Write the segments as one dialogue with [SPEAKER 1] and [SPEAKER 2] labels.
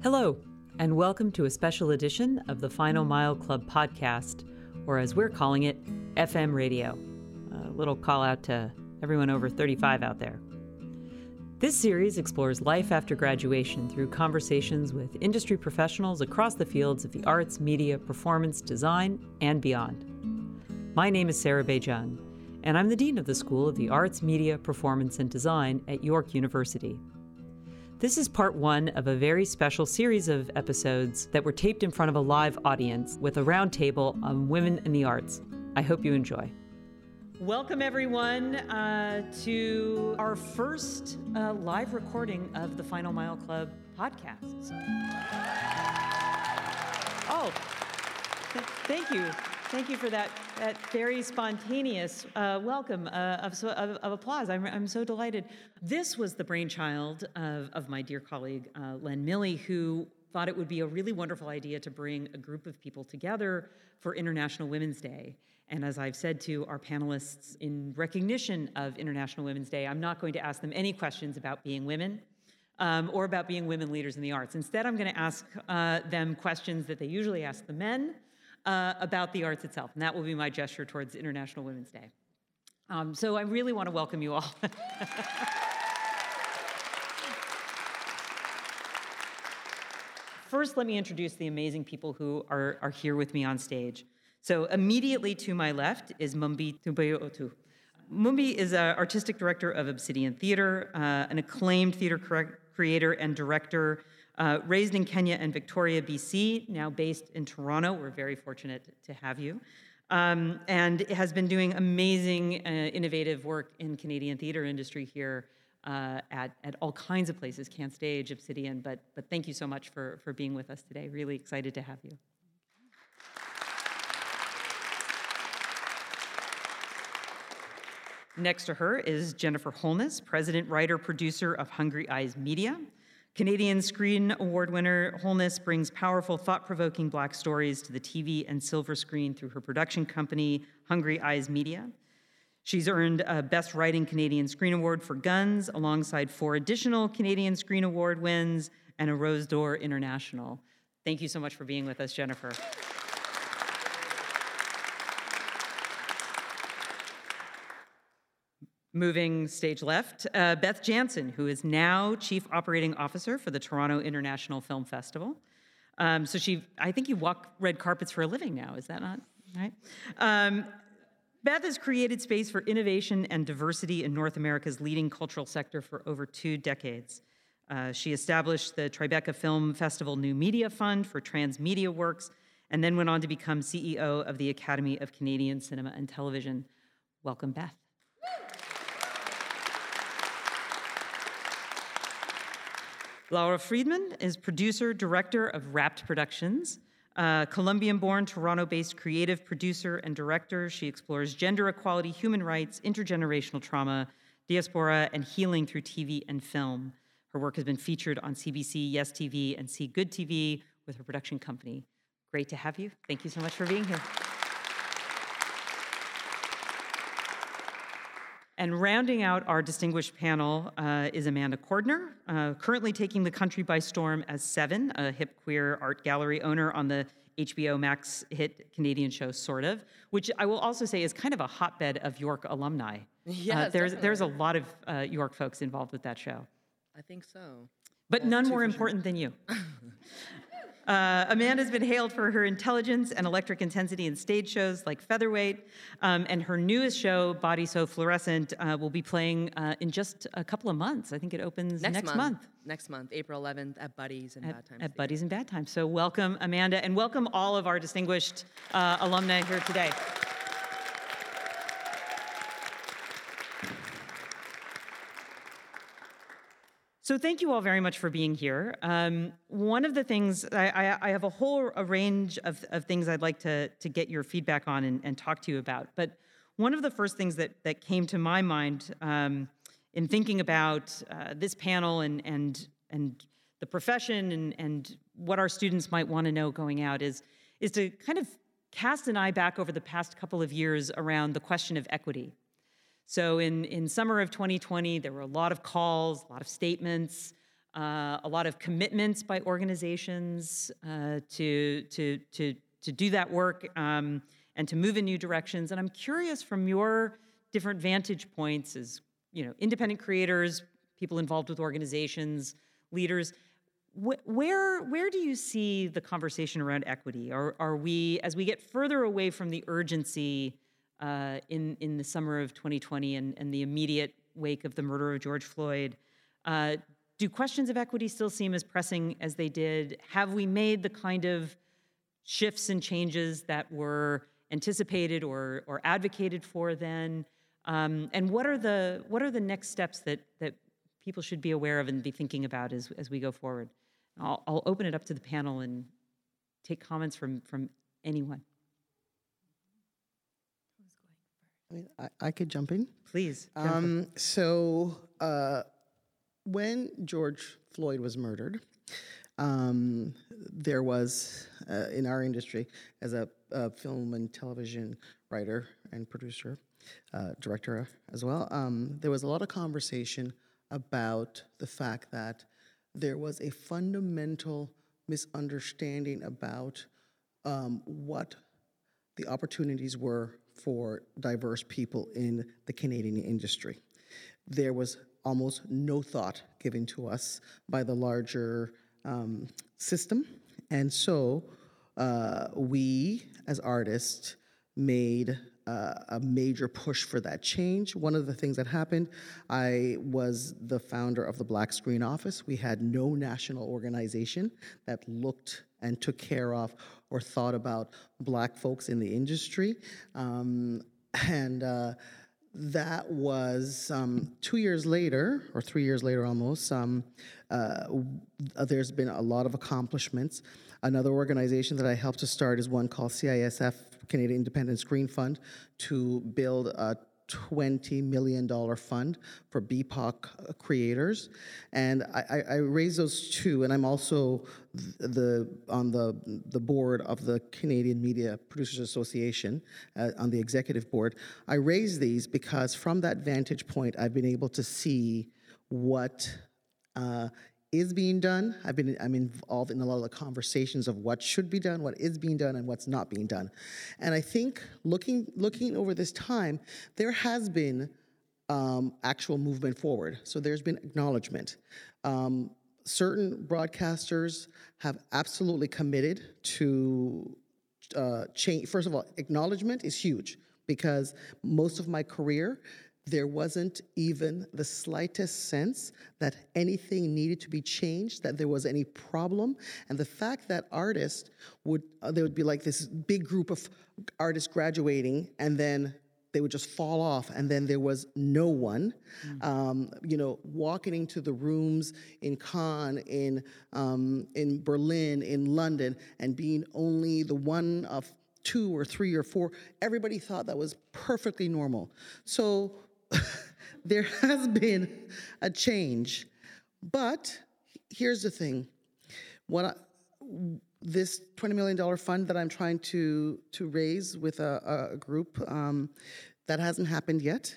[SPEAKER 1] Hello, and welcome to a special edition of the Final Mile Club podcast, or as we're calling it, FM radio. A little call out to everyone over 35 out there. This series explores life after graduation through conversations with industry professionals across the fields of the arts, media, performance, design, and beyond. My name is Sarah Bay-Cheng, and I'm the Dean of the School of the Arts, Media, Performance, and Design at York University. This is part one of a very special series of episodes that were taped in front of a live audience with a roundtable on women in the arts. I hope you enjoy. Welcome, everyone, uh, to our first uh, live recording of the Final Mile Club podcast. Oh, th- thank you. Thank you for that, that very spontaneous uh, welcome uh, of, of, of, applause. I'm, I'm so delighted. This was the brainchild of, of my dear colleague, uh, Len Milley, who thought it would be a really wonderful idea to bring a group of people together for International Women's Day. And as I've said to our panelists in recognition of International Women's Day, I'm not going to ask them any questions about being women. Um, or about being women leaders in the arts. Instead, I'm going to ask uh, them questions that they usually ask the men, uh, about the arts itself. And that will be my gesture towards International Women's Day. Um, so I really want to welcome you all. First, let me introduce the amazing people who are, are here with me on stage. So immediately to my left is Mumbi Tindyebwa Otu. Mumbi is an artistic director of Obsidian Theater, uh, an acclaimed theater creator and director uh, raised in Kenya and Victoria, BC, now based in Toronto. We're very fortunate to have you. Um, and has been doing amazing, uh, innovative work in Canadian theater industry here uh, at, at all kinds of places, Can CanStage, Obsidian. But, but thank you so much for, for being with us today. Really excited to have you. Next to her is Jennifer Holness, president, writer, producer of Hungry Eyes Media. Canadian Screen Award winner Holness brings powerful, thought provoking Black stories to the TV and silver screen through her production company, Hungry Eyes Media. She's earned a Best Writing Canadian Screen Award for Guns, alongside four additional Canadian Screen Award wins and a Rose d'Or International. Thank you so much for being with us, Jennifer. Moving stage left, uh, Beth Janson, who is now Chief Operating Officer for the Toronto International Film Festival. Um, so she, I think you walk red carpets for a living now, is that not right? Um, Beth has created space for innovation and diversity in North America's leading cultural sector for over two decades. Uh, she established the Tribeca Film Festival New Media Fund for transmedia works, and then went on to become CEO of the Academy of Canadian Cinema and Television. Welcome, Beth. Laura Friedmann is producer, director of Wrapped Productions. Uh, Colombian born, Toronto based creative producer and director, she explores gender equality, human rights, intergenerational trauma, diaspora, and healing through TV and film. Her work has been featured on CBC, Yes TV, and CGoodTV with her production company. Great to have you. Thank you so much for being here. And rounding out our distinguished panel uh, is Amanda Cordner, uh, currently taking the country by storm as 7ven, a hip queer art gallery owner on the HBO Max hit Canadian show Sort of, which I will also say is kind of a hotbed of York alumni.
[SPEAKER 2] Yeah,
[SPEAKER 1] uh, there's there's a lot of uh, York folks involved with that show.
[SPEAKER 2] I think so.
[SPEAKER 1] But none more important than you. Uh, Amanda's been hailed for her intelligence and electric intensity in stage shows like Featherweight, um, and her newest show, Body So Fluorescent, uh, will be playing uh, in just a couple of months. I think it opens next,
[SPEAKER 2] next
[SPEAKER 1] month. month.
[SPEAKER 2] Next month, April 11th, at Buddies and
[SPEAKER 1] at,
[SPEAKER 2] Bad Times.
[SPEAKER 1] At Buddies in Bad Times. So welcome, Amanda, and welcome all of our distinguished uh, alumni here today. So thank you all very much for being here. Um, one of the things, I, I, I, have a whole a range of, of things I'd like to, to get your feedback on and, and talk to you about. But one of the first things that, that came to my mind um, in thinking about uh, this panel and, and, and the profession and, and what our students might want to know going out is, is to kind of cast an eye back over the past couple of years around the question of equity so in, in summer of 2020, there were a lot of calls, a lot of statements uh, a lot of commitments by organizations uh, to, to, to, to do that work um, and to move in new directions. And I'm curious from your different vantage points as you know, independent creators, people involved with organizations, leaders, wh- where, where do you see the conversation around equity? Are, are we, as we get further away from the urgency uh, in, in the summer of 2020 and, and the immediate wake of the murder of George Floyd, uh, do questions of equity still seem as pressing as they did? Have we made the kind of shifts and changes that were anticipated or, or advocated for then? Um, and what are the what are the next steps that that people should be aware of and be thinking about as as we go forward? I'll, I'll open it up to the panel and take comments from from anyone.
[SPEAKER 3] I mean, I, I could jump in.
[SPEAKER 1] Please. Jennifer.
[SPEAKER 3] Um, so, uh, when George Floyd was murdered, um, there was uh, in our industry, as a, a, film and television writer and producer, uh, director as well, um, there was a lot of conversation about the fact that there was a fundamental misunderstanding about um, what the opportunities were for diverse people in the Canadian industry. There was almost no thought given to us by the larger um, system. And so uh, we, as artists, made uh, a major push for that change. One of the things that happened, I was the founder of the Black Screen Office. We had no national organization that looked and took care of or thought about black folks in the industry. Um, and uh, that was um, two years later, or three years later almost. Um, uh, there's been a lot of accomplishments. Another organization that I helped to start is one called CISF, Canadian Independent Screen Fund, to build a $20 million fund for BIPOC creators. And I, I, raise those two, and I'm also the, on the, the board of the Canadian Media Producers Association, uh, on the executive board. I raise these because from that vantage point, I've been able to see what uh, is being done. I've been I'm involved in a lot of the conversations of what should be done, what is being done, and what's not being done. And I think looking looking over this time, there has been um, actual movement forward. So there's been acknowledgement. Um, certain broadcasters have absolutely committed to uh, change. First of all, acknowledgement is huge because most of my career there wasn't even the slightest sense that anything needed to be changed, that there was any problem. And the fact that artists would, uh, there would be like this big group of artists graduating, and then they would just fall off, and then there was no one. Mm. Um, you know, walking into the rooms in Cannes, in um, in Berlin, in London, and being only the one of two or three or four, everybody thought that was perfectly normal. So there has been a change. But here's the thing what I, this $20 million fund that I'm trying to, to raise with a, a group, um, that hasn't happened yet.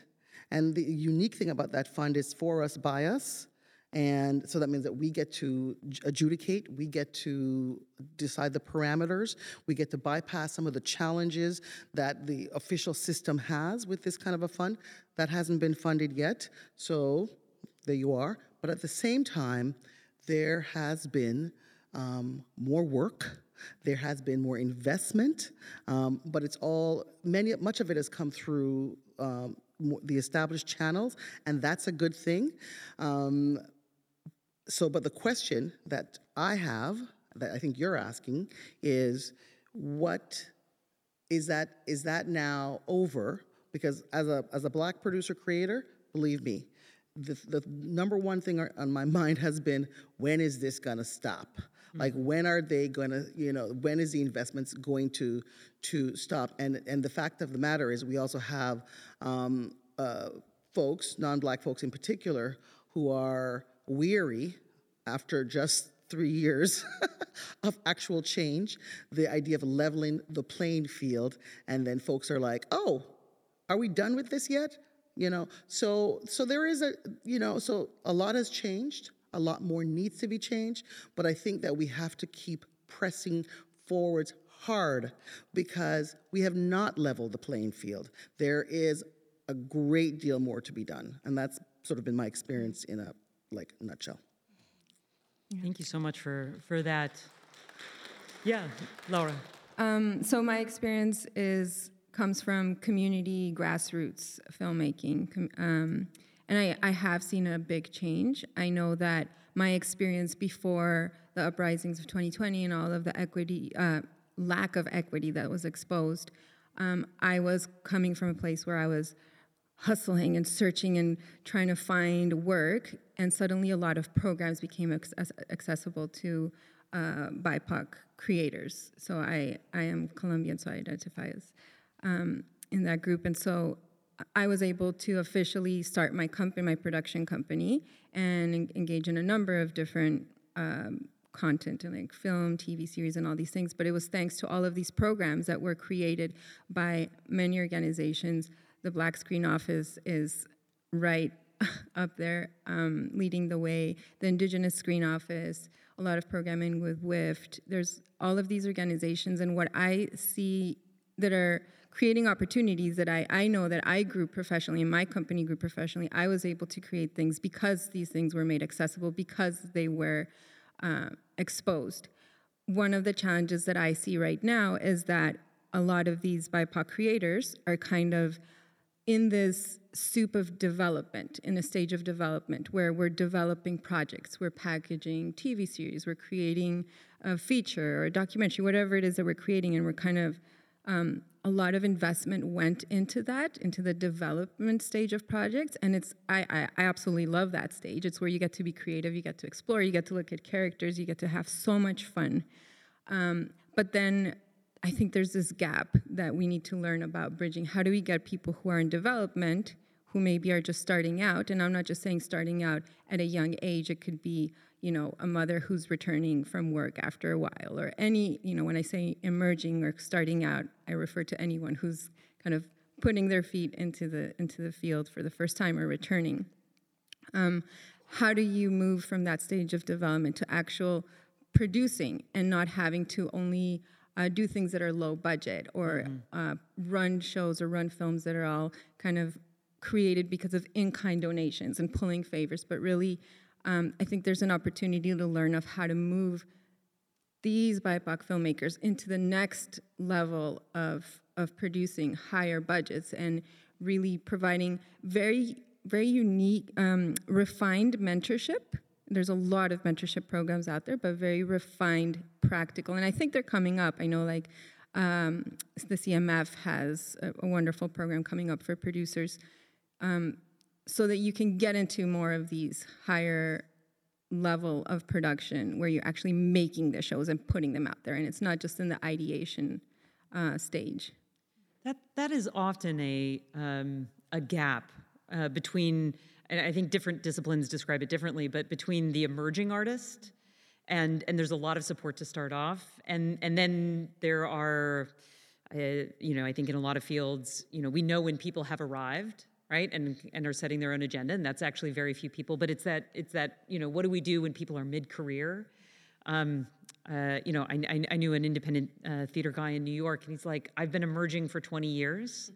[SPEAKER 3] And the unique thing about that fund is for us, by us. And so that means that we get to adjudicate, we get to decide the parameters, we get to bypass some of the challenges that the official system has with this kind of a fund. That hasn't been funded yet, so there you are. But at the same time, there has been um, more work. There has been more investment, um, but it's all many. Much of it has come through um, the established channels, and that's a good thing. Um, so, but the question that I have, that I think you're asking, is what is that? Is that now over? Because as a as a black producer creator, believe me, the, the number one thing on my mind has been when is this gonna stop? Mm-hmm. Like when are they gonna, you know, when is the investments going to to stop? And and the fact of the matter is, we also have um, uh, folks, non-black folks in particular, who are weary after just three years of actual change, the idea of leveling the playing field, and then folks are like, oh, are we done with this yet? You know, so so there is a you know, so a lot has changed. a lot more needs to be changed, but I think that we have to keep pressing forwards hard because we have not leveled the playing field. There is a great deal more to be done, and that's sort of been my experience in a like nutshell.
[SPEAKER 1] Thank you so much for for that. Yeah, Laura.
[SPEAKER 4] Um, so my experience is comes from community grassroots filmmaking, um, and I, I have seen a big change. I know that my experience before the uprisings of 2020 and all of the equity uh, lack of equity that was exposed, um, I was coming from a place where I was hustling and searching and trying to find work, and suddenly a lot of programs became ac- accessible to uh, BIPOC creators. So I, I am Colombian, so I identify as um, in that group, and so I was able to officially start my company, my production company, and en- engage in a number of different um, content and like film, TV series, and all these things. But it was thanks to all of these programs that were created by many organizations. The Black Screen Office is right up there, um, leading the way. The Indigenous Screen Office, a lot of programming with WIFT. There's all of these organizations, and what I see that are creating opportunities that I, I know that I grew professionally and my company grew professionally. I was able to create things because these things were made accessible, because they were uh, exposed. One of the challenges that I see right now is that a lot of these BIPOC creators are kind of in this soup of development, in a stage of development where we're developing projects, we're packaging TV series, we're creating a feature or a documentary, whatever it is that we're creating, and we're kind of um, a lot of investment went into that, into the development stage of projects, and it's I, I, I absolutely love that stage. It's where you get to be creative, you get to explore, you get to look at characters, you get to have so much fun. Um, but then I think there's this gap that we need to learn about bridging. How do we get people who are in development, who maybe are just starting out, and I'm not just saying starting out at a young age, it could be you know, a mother who's returning from work after a while, or any, you know, when I say emerging or starting out, I refer to anyone who's kind of putting their feet into the into the field for the first time or returning. Um, how do you move from that stage of development to actual producing and not having to only uh, do things that are low budget or mm-hmm. uh, run shows or run films that are all kind of created because of in-kind donations and pulling favors, but really um, I think there's an opportunity to learn of how to move these BIPOC filmmakers into the next level of, of producing higher budgets and really providing very, very unique, um, refined mentorship. There's a lot of mentorship programs out there, but very refined, practical. And I think they're coming up. I know, like, um, the CMF has a, a, wonderful program coming up for producers. Um, so that you can get into more of these higher level of production where you're actually making the shows and putting them out there and it's not just in the ideation uh, stage
[SPEAKER 1] that that is often a um, a gap uh, between and i think different disciplines describe it differently but between the emerging artist and and there's a lot of support to start off. And and then there are uh, you know i think in a lot of fields you know we know when people have arrived right and and are setting their own agenda and that's actually very few people but it's that it's that you know what do we do when people are mid-career? Um, uh, you know I, I, I, knew an independent uh, theater guy in new york and he's like i've been emerging for 20 years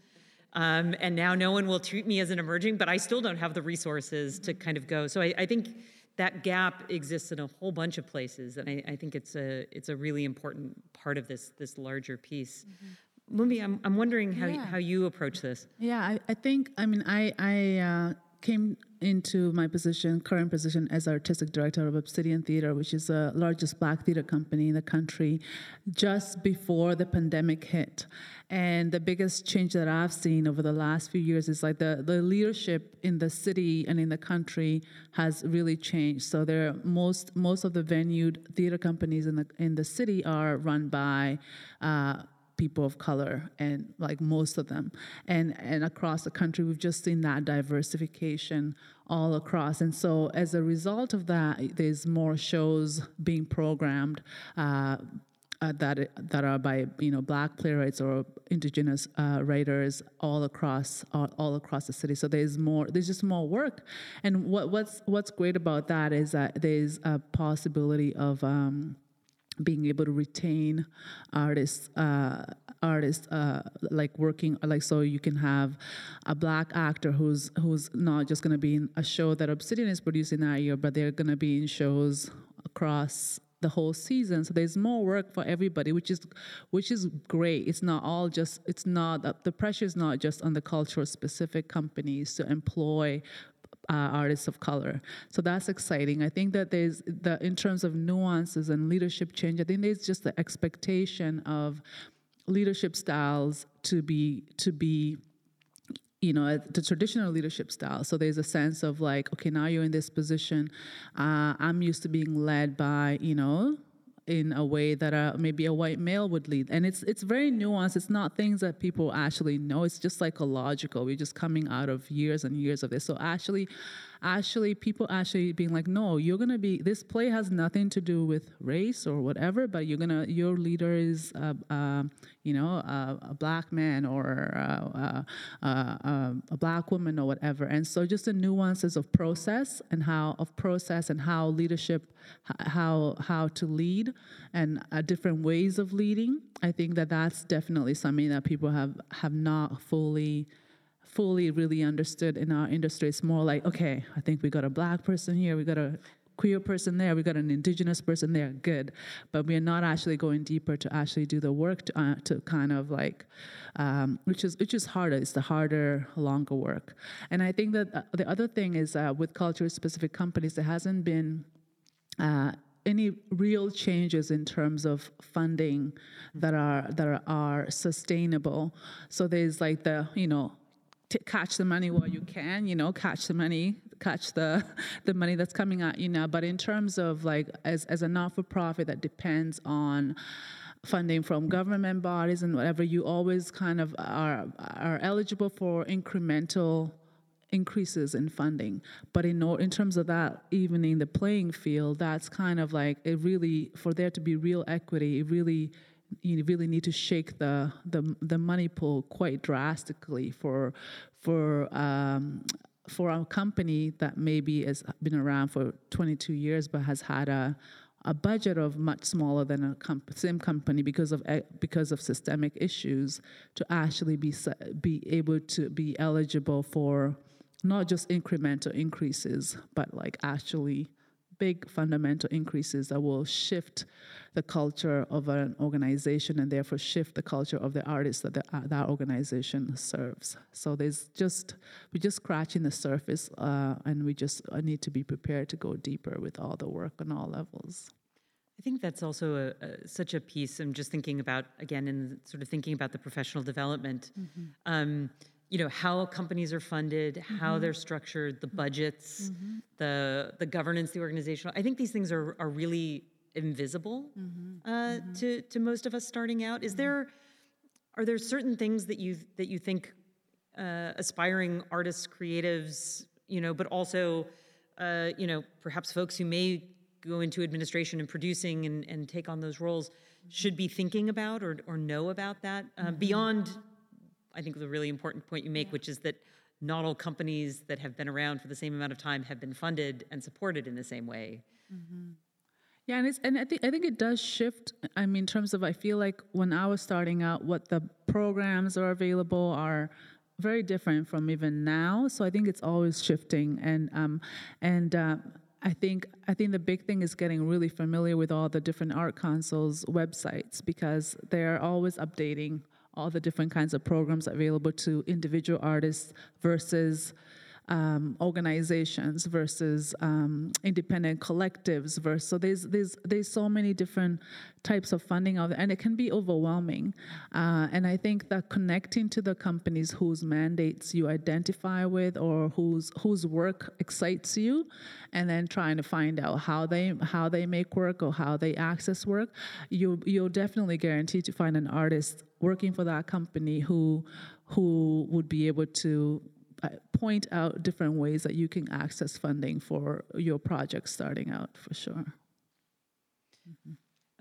[SPEAKER 1] um, and now no one will treat me as an emerging but i still don't have the resources to kind of go so i, I think that gap exists in a whole bunch of places and I, I, think it's a it's a really important part of this this larger piece mm-hmm. Mumbi, I'm, I'm wondering how, yeah. how you approach this.
[SPEAKER 5] Yeah, I, I think, I mean, I, I uh, came into my position, current position, as artistic director of Obsidian Theater, which is the largest black theater company in the country, just before the pandemic hit. And the biggest change that I've seen over the last few years is like the, the leadership in the city and in the country has really changed. So there most most of the venued theater companies in the in the city are run by uh, people of color and like most of them and and across the country we've just seen that diversification all across and so as a result of that there's more shows being programmed uh, uh, that that are by you know black playwrights or indigenous uh, writers all across all, all across the city. So there's more. There's just more work, and what what's what's great about that is that there's a possibility of. Um, being able to retain artists uh, artists uh, like working like so you can have a black actor who's who's not just going to be in a show that obsidian is producing that year but they're going to be in shows across the whole season. So there's more work for everybody which is which is great. It's not all just it's not the pressure is not just on the cultural specific companies to employ uh, artists of color. So that's exciting. I think that there's the in terms of nuances and leadership change. I think there's just the expectation of leadership styles to be to be you know the traditional leadership style so there's a sense of like okay now you're in this position uh, i'm used to being led by you know in a way that uh, maybe a white male would lead. And it's it's very nuanced. It's not things that people actually know. It's just psychological. We're just coming out of years and years of this. So actually actually people actually being like no you're gonna be this play has nothing to do with race or whatever but you're gonna your leader is uh, uh, you know a, a black man or uh, a black woman or whatever. And so just the nuances of process and how of process and how leadership how how to lead and uh, different ways of leading i think that that's definitely something that people have have not fully fully really understood in our industry. It's more like, okay, I think we got a black person here, we got a queer person there, we got an indigenous person there, good. But we're not actually going deeper to actually do the work to, uh, to kind of like, um, which is which is harder. It's the harder, longer work. And I think that uh, the other thing is uh, with culture specific companies, there hasn't been. Uh, any real changes in terms of funding that are that are, are sustainable. So there's like the you know catch the money while you can you know catch the money catch the the money that's coming at you now. But in terms of like as as a not-for-profit that depends on funding from government bodies and whatever you always kind of are are eligible for incremental increases in funding. But in in terms of that evening the playing field that's kind of like it really for there to be real equity it really you really need to shake the the, the money pool quite drastically for for um, for a company that maybe has been around for 22 years but has had a a budget of much smaller than a comp- same company because of e- because of systemic issues to actually be be able to be eligible for not just incremental increases but like actually big fundamental increases that will shift the culture of an organization and therefore shift the culture of the artists that the, uh, that organization serves. So there's just we're just scratching the surface, uh, and we just uh, need to be prepared to go deeper with all the work on all levels.
[SPEAKER 1] I think that's also a, a, such a piece. I'm just thinking about again, in sort of thinking about the professional development. Um, you know how companies are funded, how they're structured, the budgets, the the governance, the organizational. I think these things are are really invisible uh, to to most of us starting out. Is there are there certain things that you that you think uh, aspiring artists, creatives, you know, but also uh, you know perhaps folks who may go into administration and producing and, and take on those roles should be thinking about or, or know about that uh, beyond I think the really important point you make, which is that not all companies that have been around for the same amount of time have been funded and supported in the same way.
[SPEAKER 5] Yeah, and it's and I think I think it does shift. I mean, in terms of I feel like when I was starting out, what the programs are available are very different from even now. So I think it's always shifting, and um, and. Uh, I think I think the big thing is getting really familiar with all the different art councils websites because they're always updating all the different kinds of programs available to individual artists versus um, organizations versus um, independent collectives versus so there's there's there's so many different types of funding out there and it can be overwhelming. Uh, and I think that connecting to the companies whose mandates you identify with or whose whose work excites you and then trying to find out how they how they make work or how they access work you you'll definitely guarantee to find an artist working for that company who who would be able to point out different ways that you can access funding for your project starting out for sure.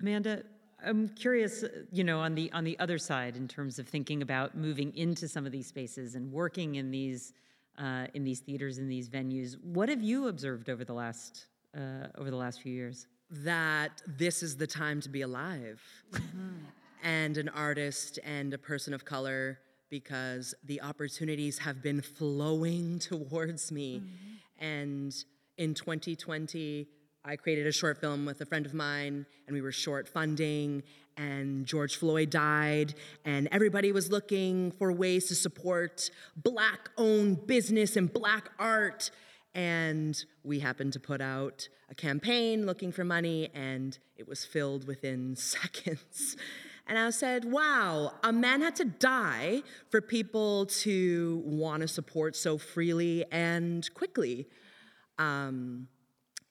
[SPEAKER 1] Amanda, I'm curious, you know, on the on the other side, in terms of thinking about moving into some of these spaces and working in these uh, in these theaters in these venues. What have you observed over the last uh, over the last few years?
[SPEAKER 2] That this is the time to be alive, and an artist and a person of color, because the opportunities have been flowing towards me, mm-hmm. and in 2020 I created a short film with a friend of mine, and we were short funding, and George Floyd died, and everybody was looking for ways to support black owned business and black art. And we happened to put out a campaign looking for money, and it was filled within seconds. And I said, wow, a man had to die for people to want to support so freely and quickly. Um,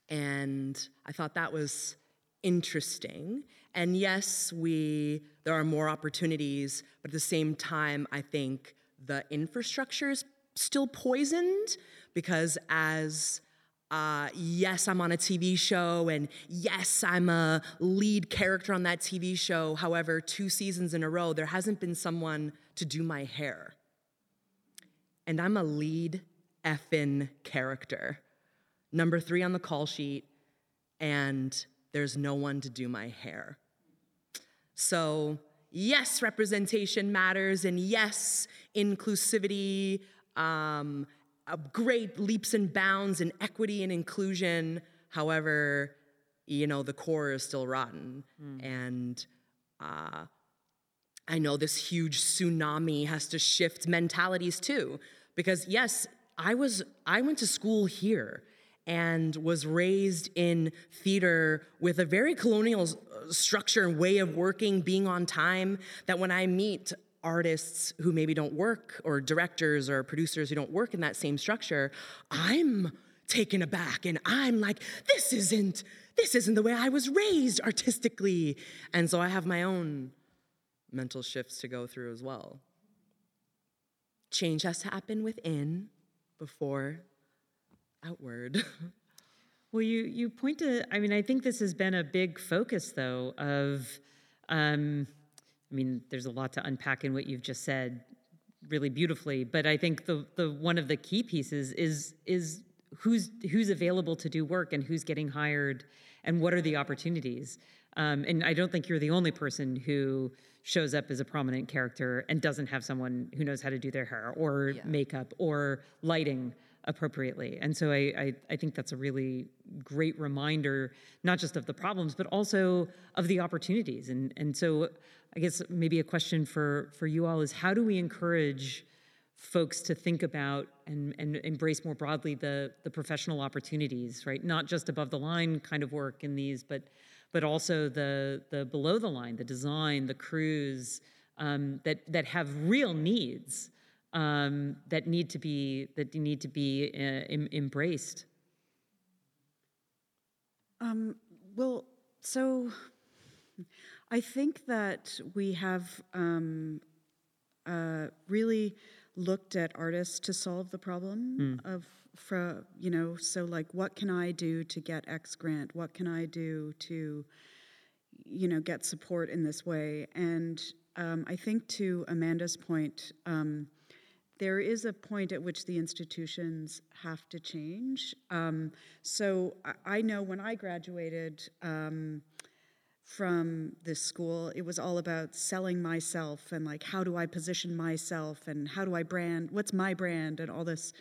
[SPEAKER 2] and I thought that was interesting. And yes, we there are more opportunities, but at the same time, I think the infrastructure is still poisoned because as uh, yes, I'm on a TV show, and yes, I'm a lead character on that TV show. However, two seasons in a row, there hasn't been someone to do my hair. And I'm a lead effin' character number three on the call sheet, and there's no one to do my hair. So, yes, representation matters, and yes, inclusivity, um, great leaps and bounds in equity and inclusion. However, you know, the core is still rotten. And uh, I know this huge tsunami has to shift mentalities too. Because yes, I was I went to school here and was raised in theater with a very colonial structure and way of working, being on time, that when I meet artists who maybe don't work or directors or producers who don't work in that same structure, I'm taken aback and I'm like, this isn't this isn't the way I was raised artistically. And so I have my own mental shifts to go through as well. Change has to happen within before outward.
[SPEAKER 1] Well, you you point to. I mean, I think this has been a big focus, though. Of, um, I mean, there's a lot to unpack in what you've just said, really beautifully. But I think the the one of the key pieces is is who's who's available to do work and who's getting hired, and what are the opportunities. Um, and I don't think you're the only person who shows up as a prominent character and doesn't have someone who knows how to do their hair or makeup or lighting appropriately. And so I, I, I think that's a really great reminder, not just of the problems, but also of the opportunities. And, and so I guess maybe a question for, for you all is how do we encourage folks to think about and, and embrace more broadly the, the professional opportunities, right? Not just above the line kind of work in these, but, but also the, the below the line, the design, the crews um, that, that have real needs um, that need to be that need to be uh, em- embraced.
[SPEAKER 6] Um, well, so I think that we have um, uh, really looked at artists to solve the problem of, fra, you know, so like, what can I do to get X grant? What can I do to, you know, get support in this way? And um, I think to Amanda's point, um, there is a point at which the institutions have to change. Um, so I, I know when I graduated um, from this school, it was all about selling myself and like how do I position myself and how do I brand, what's my brand and all this.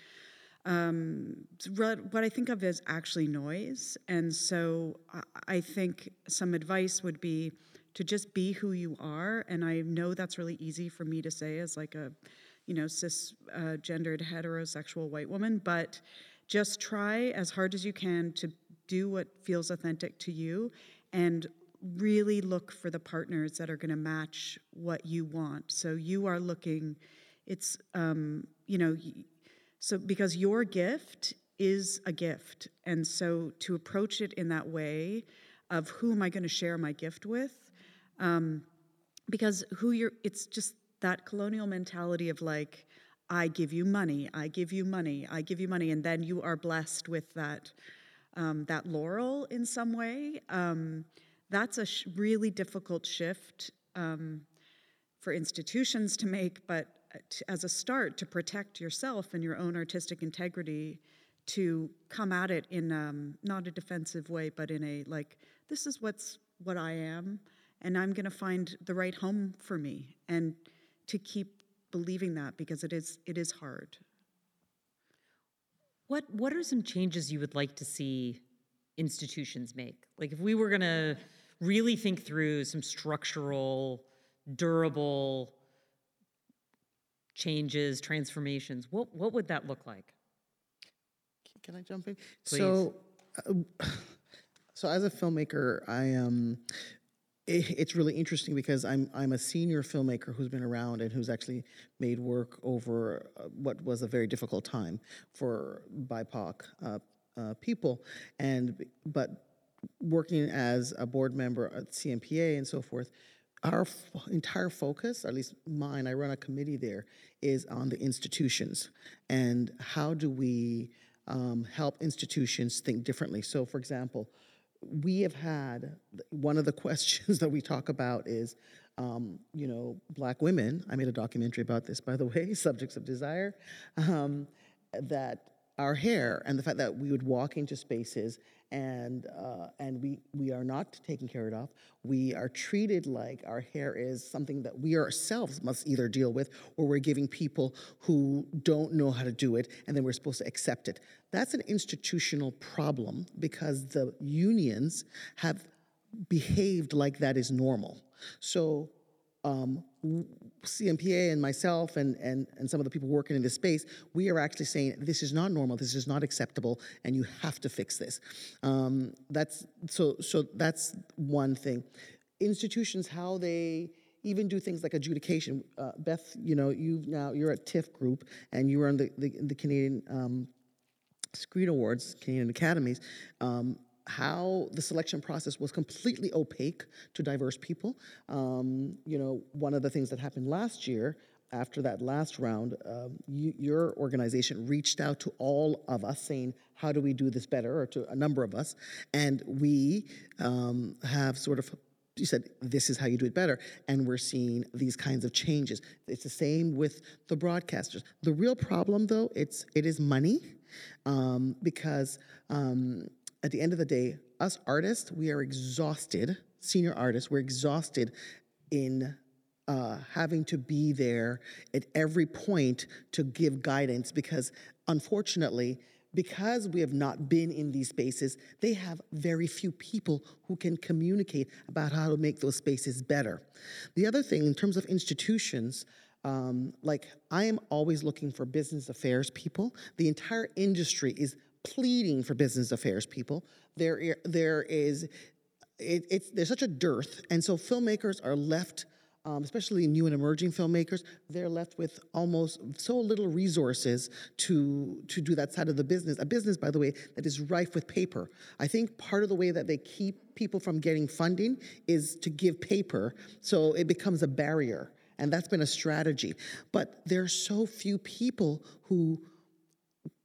[SPEAKER 6] Um, what I think of as actually noise. And so I, think some advice would be to just be who you are. And I know that's really easy for me to say as like a you know, cisgendered uh, heterosexual white woman, but just try as hard as you can to do what feels authentic to you and really look for the partners that are going to match what you want. So you are looking, it's, um, you know, so because your gift is a gift. And so to approach it in that way of who am I going to share my gift with? Um, because who you're, it's just that colonial mentality of like, I give you money, I give you money, I give you money, and then you are blessed with that um, that laurel in some way. Um, that's a sh- really difficult shift um, for institutions to make, but uh, t- as a start to protect yourself and your own artistic integrity, to come at it in um, not a defensive way, but in a like, this is what's what I am, and I'm going to find the right home for me, and to keep believing that because it is it is hard.
[SPEAKER 1] What What are some changes you would like to see institutions make? Like, if we were going to really think through some structural, durable changes, transformations, what what would that look like?
[SPEAKER 3] Can I jump in? So, uh, so as a filmmaker, I am. Um, it, it's really interesting because I'm I'm a senior filmmaker who's been around and who's actually made work over uh, what was a very difficult time for BIPOC uh, uh, people, and but working as a board member at CMPA and so forth, our f- entire focus, at least mine, I run a committee there, is on the institutions and how do we um, help institutions think differently. So, for example, we have had one of the questions that we talk about is, um, you know, black women. I made a documentary about this, by the way, subjects of desire. Um, that our hair and the fact that we would walk into spaces and uh, and we we are not taken care of. We are treated like our hair is something that we ourselves must either deal with, or we're giving people who don't know how to do it, and then we're supposed to accept it. That's an institutional problem because the unions have behaved like that is normal. So um, CMPA and myself and, and, and some of the people working in this space, we are actually saying this is not normal, this is not acceptable, and you have to fix this. Um, that's so so that's one thing. Institutions, how they even do things like adjudication. Uh, Beth, you know, you now you're at TIFF Group and you are on the the, the Canadian um, Screen Awards, Canadian Academies. Um, how the selection process was completely opaque to diverse people. Um, you know, one of the things that happened last year after that last round, um, you, your organization reached out to all of us saying, how do we do this better, or to a number of us. And we um, have sort of you said this is how you do it better and we're seeing these kinds of changes it's the same with the broadcasters the real problem though it's it is money um, because um, at the end of the day, us artists, we are exhausted, senior artists, we're exhausted in uh, having to be there at every point to give guidance because unfortunately, because we have not been in these spaces, they have very few people who can communicate about how to make those spaces better. The other thing, in terms of institutions, um, like I am always looking for business affairs people. The entire industry is pleading for business affairs people. There, there is, it, it's there's such a dearth, and so filmmakers are left. Um, especially new and emerging filmmakers, they're left with almost so little resources to to do that side of the business. A business, by the way, that is rife with paper. I think part of the way that they keep people from getting funding is to give paper, so it becomes a barrier, and that's been a strategy. But there are so few people who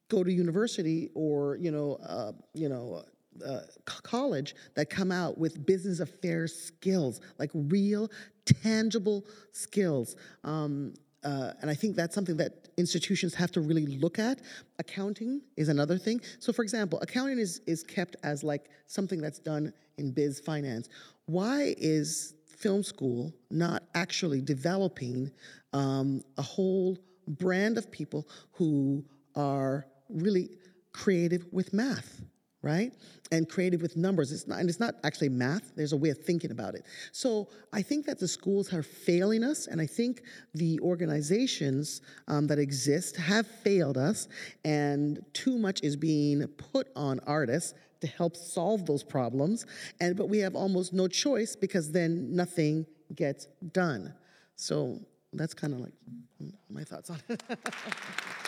[SPEAKER 3] go to university or you know uh, you know uh, college that come out with business affairs skills like real tangible skills um, uh, and I think that's something that institutions have to really look at. Accounting is another thing. So, for example, accounting is, is kept as like something that's done in biz finance. Why is film school not actually developing um, a whole brand of people who are really creative with math, right? And creative with numbers. It's not, and it's not actually math. There's a way of thinking about it. So I think that the schools are failing us, and I think the organizations um, that exist have failed us, and too much is being put on artists to help solve those problems. And but we have almost no choice because then nothing gets done. So that's kind of like my thoughts on it.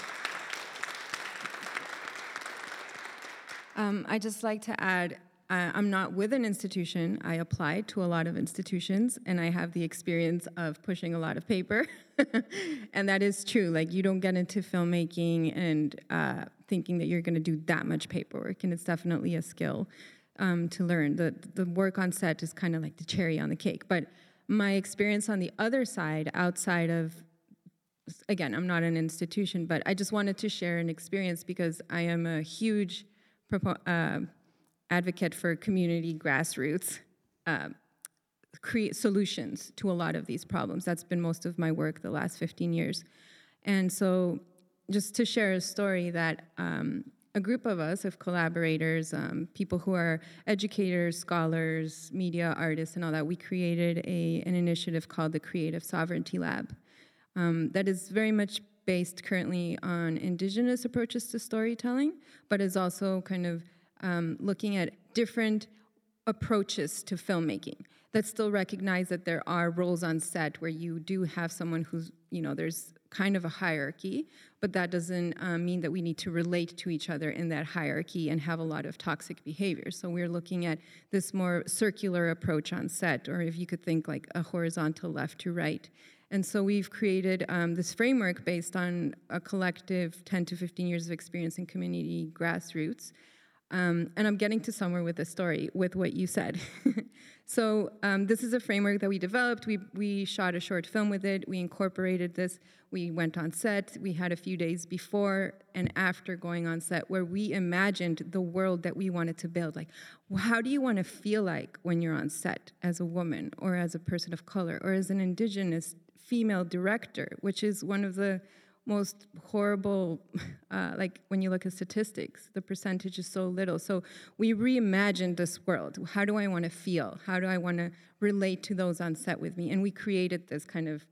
[SPEAKER 4] Um, I just like to add, I'm not with an institution. I applied to a lot of institutions, and I have the experience of pushing a lot of paper, and that is true. Like you don't get into filmmaking and uh, thinking that you're going to do that much paperwork, and it's definitely a skill. um, to learn. The the work on set is kind of like the cherry on the cake. But my experience on the other side, outside of again, I'm not an institution, but I just wanted to share an experience because I am a huge uh, advocate for community grassroots uh, create solutions to a lot of these problems. That's been most of my work the last 15 years. And so, just to share a story that um, a group of us, of collaborators, um, people who are educators, scholars, media artists, and all that, we created a, an initiative called the Creative Sovereignty Lab um, that is very much based currently on indigenous approaches to storytelling, but is also kind of um, looking at different approaches to filmmaking that still recognize that there are roles on set where you do have someone who's, you know, there's kind of a hierarchy, but that doesn't um, mean that we need to relate to each other in that hierarchy and have a lot of toxic behavior. So we're looking at this more circular approach on set, or if you could think like a horizontal left to right. And so we've created um, this framework based on a collective 10 to 15 years of experience in community grassroots. Um, and I'm getting to somewhere with the story, with what you said. so um, this is a framework that we developed. We, we shot a short film with it. We incorporated this. We went on set. We had a few days before and after going on set where we imagined the world that we wanted to build. Like, how do you want to feel like when you're on set as a woman or as a person of color or as an indigenous female director, which is one of the most horrible, uh, like when you look at statistics, the percentage is so little. So we reimagined this world. How do I want to feel? How do I want to relate to those on set with me? And we created this kind of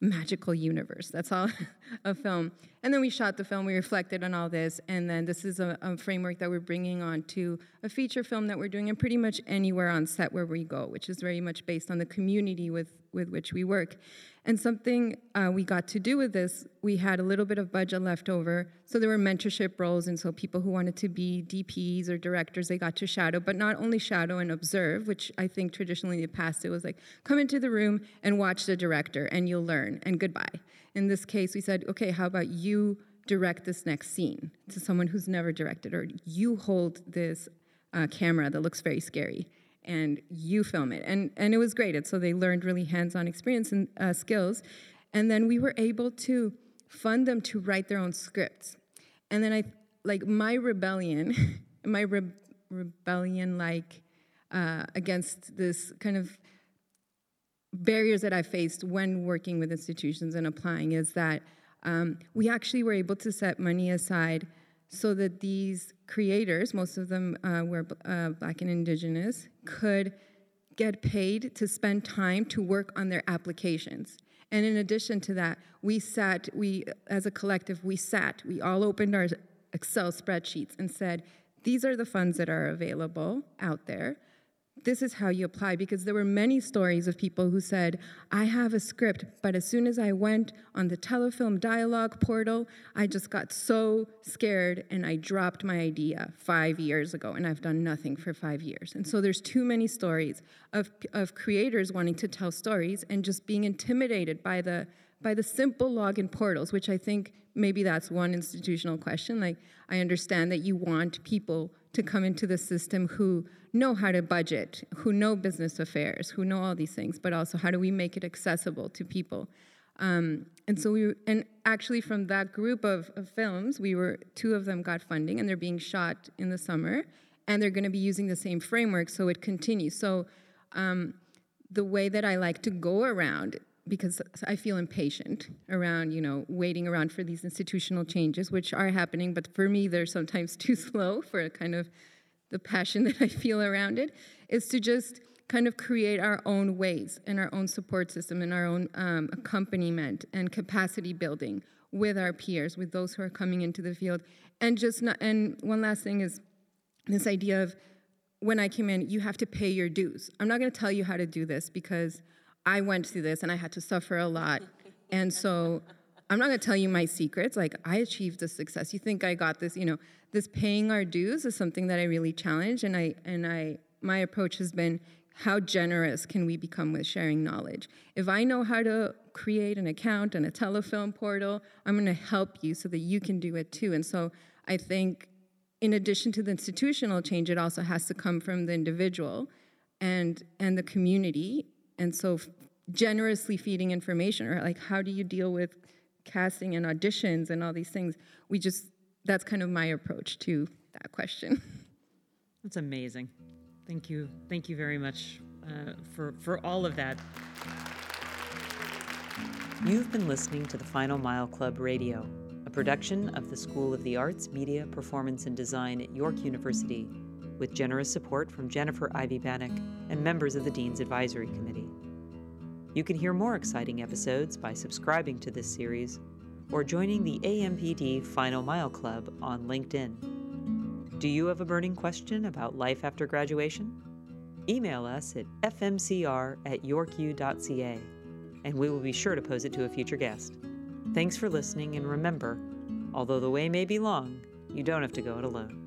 [SPEAKER 4] magical universe. That's all a film. And then we shot the film, we reflected on all this, and then this is a, a, framework that we're bringing on to a feature film that we're doing in pretty much anywhere on set where we go, which is very much based on the community with, with which we work. And something uh, we got to do with this, we had a little bit of budget left over. So there were mentorship roles, and so people who wanted to be DPs or directors, they got to shadow, but not only shadow and observe, which I think traditionally in the past it was like, come into the room and watch the director, and you'll learn, and goodbye. In this case, we said, okay, how about you direct this next scene to someone who's never directed, or you hold this uh, camera that looks very scary and you film it. And, and it was great. And so they learned really hands on experience and uh, skills. And then we were able to fund them to write their own scripts. And then I, like, my rebellion, my re- rebellion, like, uh, against this kind of barriers that I faced when working with institutions and applying is that um, we actually were able to set money aside so that these creators, most of them uh, were uh, black and indigenous, could get paid to spend time to work on their applications. And in addition to that, we sat, we as a collective, we sat, we all opened our Excel spreadsheets and said, these are the funds that are available out there this is how you apply because there were many stories of people who said, I have a script, but as soon as I went on the telefilm dialogue portal, I just got so scared and I dropped my idea five years ago, and I've done nothing for five years. And so there's too many stories of, of creators wanting to tell stories and just being intimidated by the by the simple login portals, which I think maybe that's one institutional question. Like, I understand that you want people to come into the system who know how to budget, who know business affairs, who know all these things, but also how do we make it accessible to people? Um, and so we, and actually from that group of, of, films, we were, two of them got funding and they're being shot in the summer and they're gonna be using the same framework so it continues. So um, the way that I like to go around because I feel impatient around, you know, waiting around for these institutional changes, which are happening, but for me, they're sometimes too slow for a kind of the passion that I feel around it, is to just kind of create our own ways and our own support system and our own um, accompaniment and capacity building with our peers, with those who are coming into the field. And just not, and one last thing is this idea of when I came in, you have to pay your dues. I'm not gonna tell you how to do this because I went through this and I had to suffer a lot. And so I'm not gonna tell you my secrets. Like I achieved this success. You think I got this, you know, this paying our dues is something that I really challenge. And I and I my approach has been how generous can we become with sharing knowledge? If I know how to create an account and a telefilm portal, I'm gonna help you so that you can do it too. And so I think in addition to the institutional change, it also has to come from the individual and and the community. And so, generously feeding information, or like, how do you deal with casting and auditions and all these things? We just that's kind of my approach to that question.
[SPEAKER 1] That's amazing. Thank you. Thank you very much uh, for, for all of that. You've been listening to the Final Mile Club Radio, a production of the School of the Arts, Media, Performance, and Design at York University, with generous support from Jennifer Ivey Bannock and members of the Dean's Advisory Committee. You can hear more exciting episodes by subscribing to this series or joining the AMPD Final Mile Club on LinkedIn. Do you have a burning question about life after graduation? Email us at fmcr at yorku.ca and we will be sure to pose it to a future guest. Thanks for listening, and remember, although the way may be long, you don't have to go it alone.